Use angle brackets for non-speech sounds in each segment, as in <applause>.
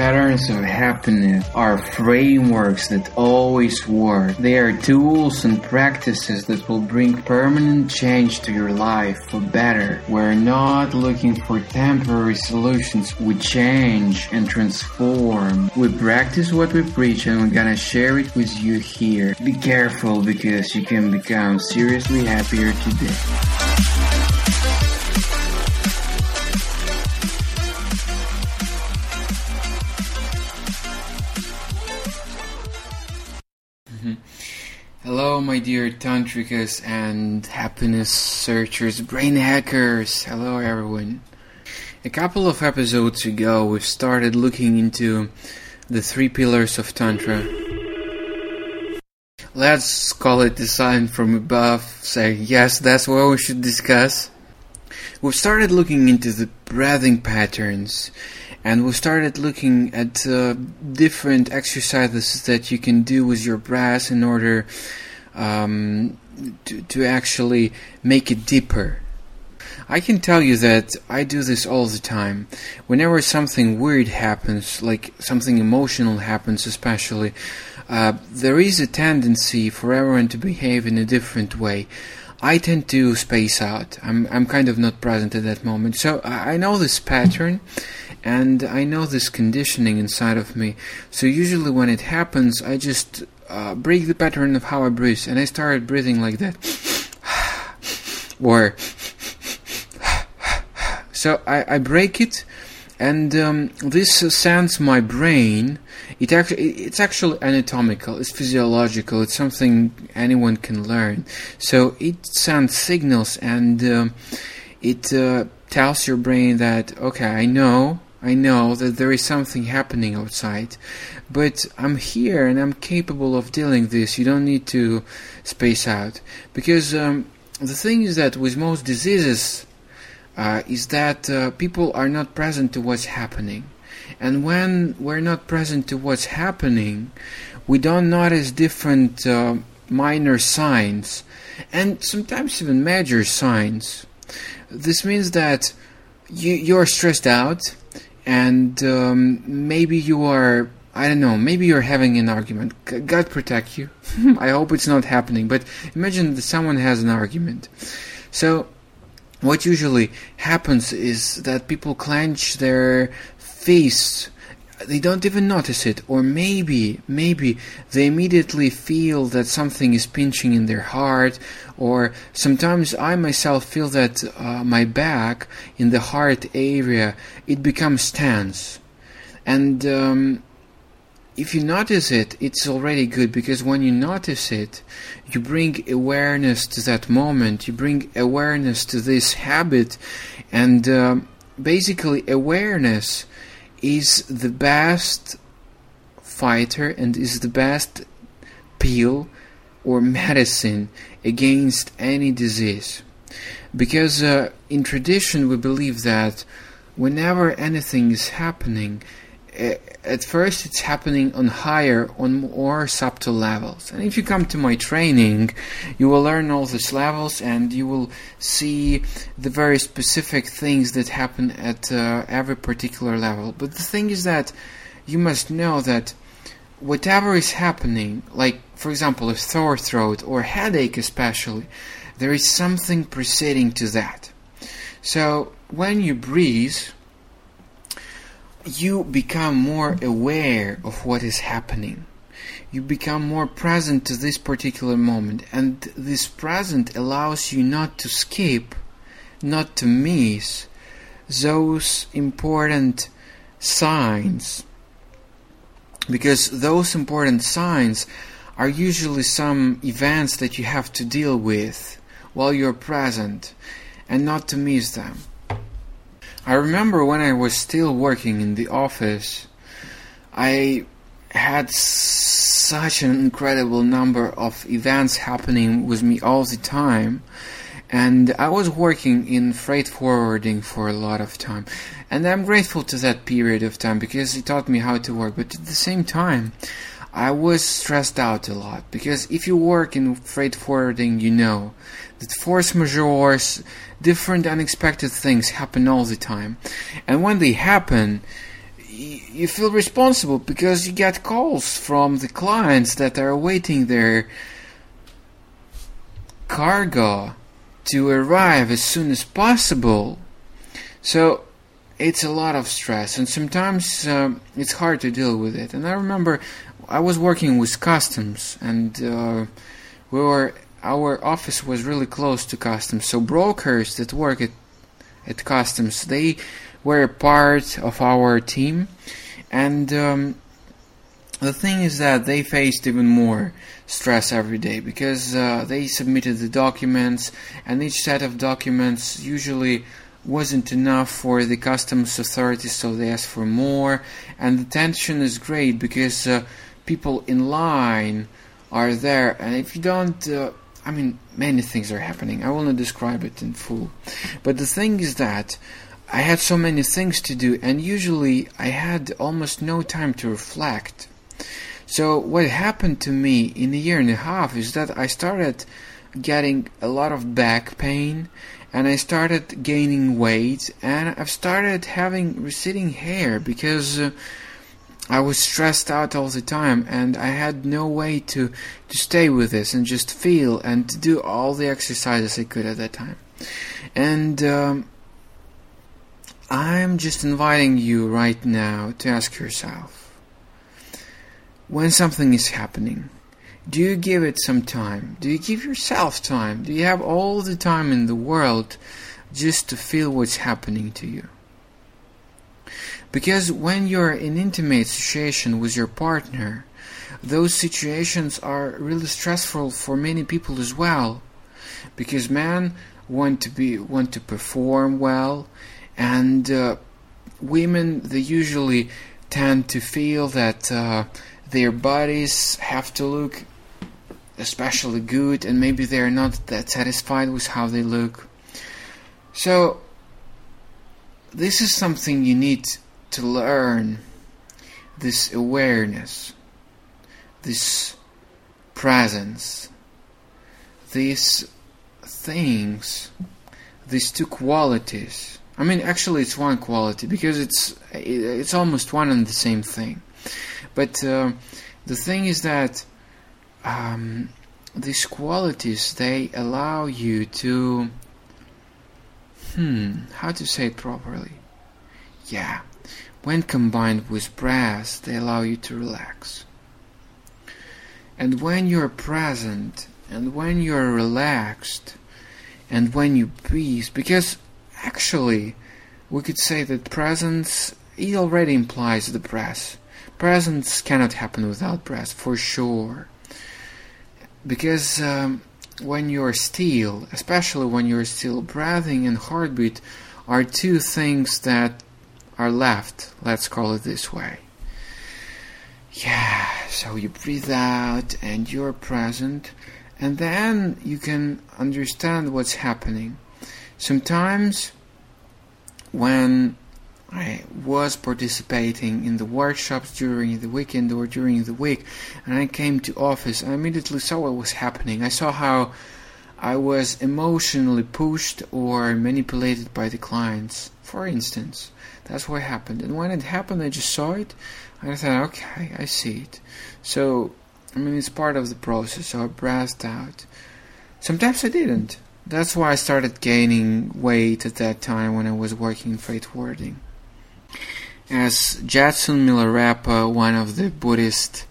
Patterns of happiness are frameworks that always work. They are tools and practices that will bring permanent change to your life for better. We're not looking for temporary solutions. We change and transform. We practice what we preach and we're gonna share it with you here. Be careful because you can become seriously happier today. My dear tantrikas and happiness searchers, brain hackers. Hello, everyone. A couple of episodes ago, we started looking into the three pillars of Tantra. Let's call it design from above, say, yes, that's what we should discuss. We started looking into the breathing patterns and we started looking at uh, different exercises that you can do with your breath in order um, to, to actually make it deeper. I can tell you that I do this all the time. Whenever something weird happens, like something emotional happens, especially, uh, there is a tendency for everyone to behave in a different way. I tend to space out. I'm I'm kind of not present at that moment. So I know this pattern and I know this conditioning inside of me. So usually when it happens, I just uh, break the pattern of how I breathe, and I started breathing like that, <sighs> or <sighs> so I, I break it, and um, this sends my brain. It actually it's actually anatomical, it's physiological, it's something anyone can learn. So it sends signals, and um, it uh, tells your brain that okay, I know I know that there is something happening outside, but I'm here and I'm capable of dealing this. You don't need to space out because um, the thing is that with most diseases, uh, is that uh, people are not present to what's happening, and when we're not present to what's happening, we don't notice different uh, minor signs, and sometimes even major signs. This means that you you're stressed out and um, maybe you are I don't know, maybe you're having an argument. God protect you. <laughs> I hope it's not happening, but imagine that someone has an argument. So, what usually happens is that people clench their fists they don't even notice it or maybe maybe they immediately feel that something is pinching in their heart or sometimes i myself feel that uh, my back in the heart area it becomes tense. And um, if you notice it it's already good because when you notice it you bring awareness to that moment you bring awareness to this habit and uh, basically awareness is the best fighter and is the best pill or medicine against any disease. Because uh, in tradition we believe that whenever anything is happening, at first it's happening on higher, on more subtle levels. And if you come to my training, you will learn all these levels and you will see the very specific things that happen at uh, every particular level. But the thing is that you must know that whatever is happening, like for example a sore throat or headache especially, there is something preceding to that. So when you breathe, you become more aware of what is happening. You become more present to this particular moment, and this present allows you not to skip, not to miss those important signs. Because those important signs are usually some events that you have to deal with while you're present, and not to miss them. I remember when I was still working in the office, I had such an incredible number of events happening with me all the time. And I was working in freight forwarding for a lot of time. And I'm grateful to that period of time because it taught me how to work. But at the same time, I was stressed out a lot because if you work in freight forwarding, you know that force majeures, different unexpected things happen all the time. And when they happen, you feel responsible because you get calls from the clients that are awaiting their cargo to arrive as soon as possible. So it's a lot of stress, and sometimes um, it's hard to deal with it. And I remember I was working with customs, and uh, we were our office was really close to customs. So brokers that work at at customs they were part of our team, and um, the thing is that they faced even more stress every day because uh, they submitted the documents, and each set of documents usually wasn't enough for the customs authorities, so they asked for more. And the tension is great because uh, people in line are there, and if you don't, uh, I mean, many things are happening. I will not describe it in full, but the thing is that I had so many things to do, and usually I had almost no time to reflect. So what happened to me in a year and a half is that I started getting a lot of back pain and I started gaining weight and I've started having receding hair because uh, I was stressed out all the time and I had no way to to stay with this and just feel and to do all the exercises I could at that time. And um, I'm just inviting you right now to ask yourself when something is happening do you give it some time? Do you give yourself time? Do you have all the time in the world just to feel what's happening to you? Because when you're in intimate situation with your partner, those situations are really stressful for many people as well. Because men want to be want to perform well, and uh, women they usually tend to feel that uh, their bodies have to look especially good and maybe they're not that satisfied with how they look. So, this is something you need to learn this awareness, this presence, these things, these two qualities. I mean, actually, it's one quality because it's it's almost one and the same thing. But uh, the thing is that um, these qualities they allow you to hmm how to say it properly yeah. When combined with breath they allow you to relax. And when you're present and when you're relaxed and when you breathe because actually we could say that presence it already implies the breath. Presence cannot happen without breath for sure. Because um, when you're still, especially when you're still, breathing and heartbeat are two things that are left. Let's call it this way. Yeah, so you breathe out and you're present, and then you can understand what's happening. Sometimes, when I was participating in the workshops during the weekend or during the week, and I came to office. I immediately saw what was happening. I saw how I was emotionally pushed or manipulated by the clients, for instance. That's what happened. And when it happened, I just saw it. And I thought, okay, I see it. So, I mean, it's part of the process. So I breathed out. Sometimes I didn't. That's why I started gaining weight at that time when I was working in freight forwarding. As Jetsun Milarepa, one of the Buddhist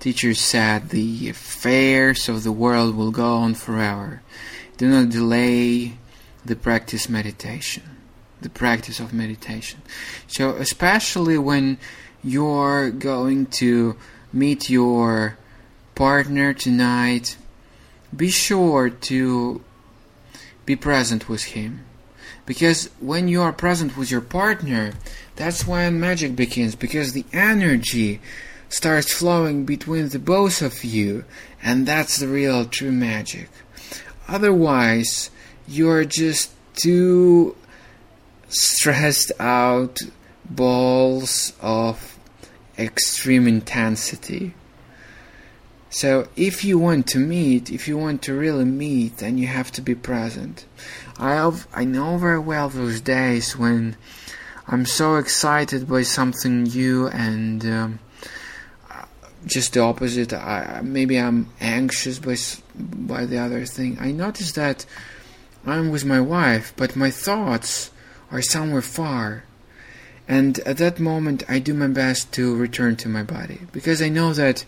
teachers, said, the affairs of the world will go on forever. Do not delay the practice meditation, the practice of meditation. So, especially when you're going to meet your partner tonight, be sure to be present with him. Because when you are present with your partner, that's when magic begins because the energy starts flowing between the both of you, and that's the real true magic. Otherwise, you're just two stressed out balls of extreme intensity. So, if you want to meet, if you want to really meet, then you have to be present. I have, I know very well those days when I'm so excited by something new and um, just the opposite. I, maybe I'm anxious by by the other thing. I notice that I'm with my wife, but my thoughts are somewhere far. And at that moment, I do my best to return to my body because I know that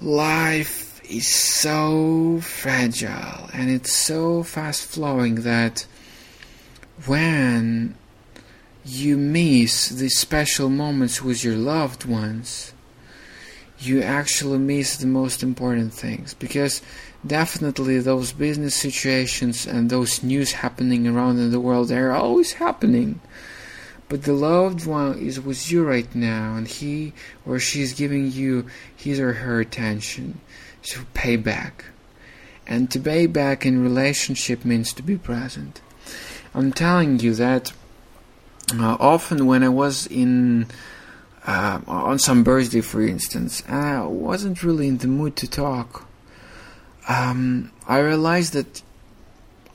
life is so fragile and it's so fast flowing that when you miss these special moments with your loved ones, you actually miss the most important things. Because definitely those business situations and those news happening around in the world they're always happening. But the loved one is with you right now and he or she is giving you his or her attention. So pay back. And to pay back in relationship means to be present. I'm telling you that uh, often when i was in uh, on some birthday, for instance, I wasn't really in the mood to talk. Um, I realized that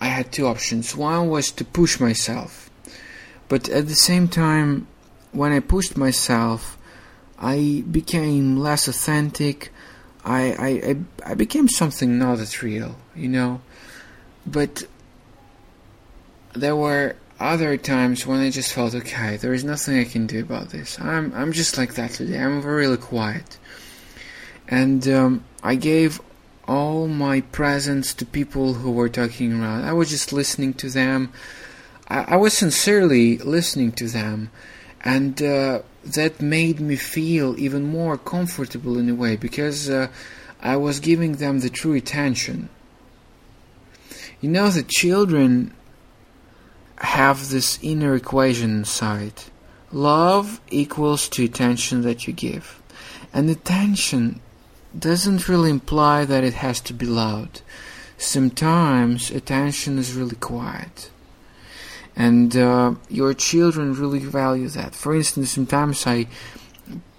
I had two options. One was to push myself, but at the same time, when I pushed myself, I became less authentic. I, I, I, I became something not as real, you know. But there were other times when I just felt okay, there is nothing I can do about this. I'm I'm just like that today. I'm really quiet, and um, I gave all my presence to people who were talking around. I was just listening to them. I, I was sincerely listening to them, and uh, that made me feel even more comfortable in a way because uh, I was giving them the true attention. You know, the children have this inner equation inside. Love equals to attention that you give. And attention doesn't really imply that it has to be loud. Sometimes attention is really quiet. And uh, your children really value that. For instance, sometimes I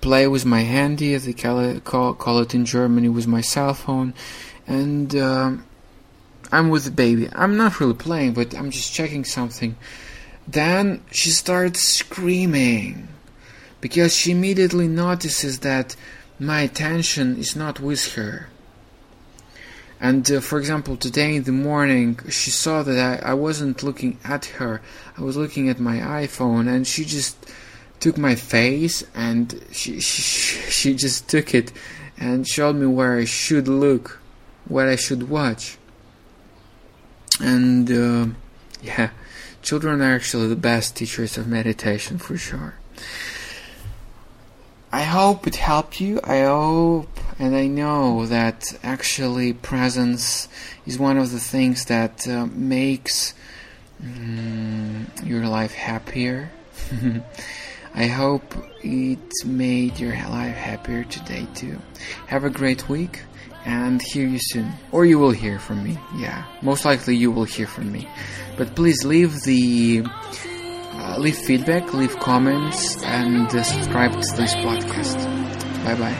play with my handy, as they call it, call, call it in Germany, with my cell phone. And uh, I'm with the baby. I'm not really playing, but I'm just checking something. Then she starts screaming because she immediately notices that my attention is not with her. And uh, for example, today in the morning, she saw that I, I wasn't looking at her, I was looking at my iPhone, and she just took my face and she, <laughs> she, she just took it and showed me where I should look, what I should watch and uh, yeah, children are actually the best teachers of meditation for sure. I hope it helped you. I hope and I know that actually presence is one of the things that uh, makes um, your life happier. <laughs> I hope it made your life happier today too. Have a great week and hear you soon. Or you will hear from me. Yeah, most likely you will hear from me. But please leave the uh, leave feedback, leave comments, and uh, subscribe to this podcast. Bye bye.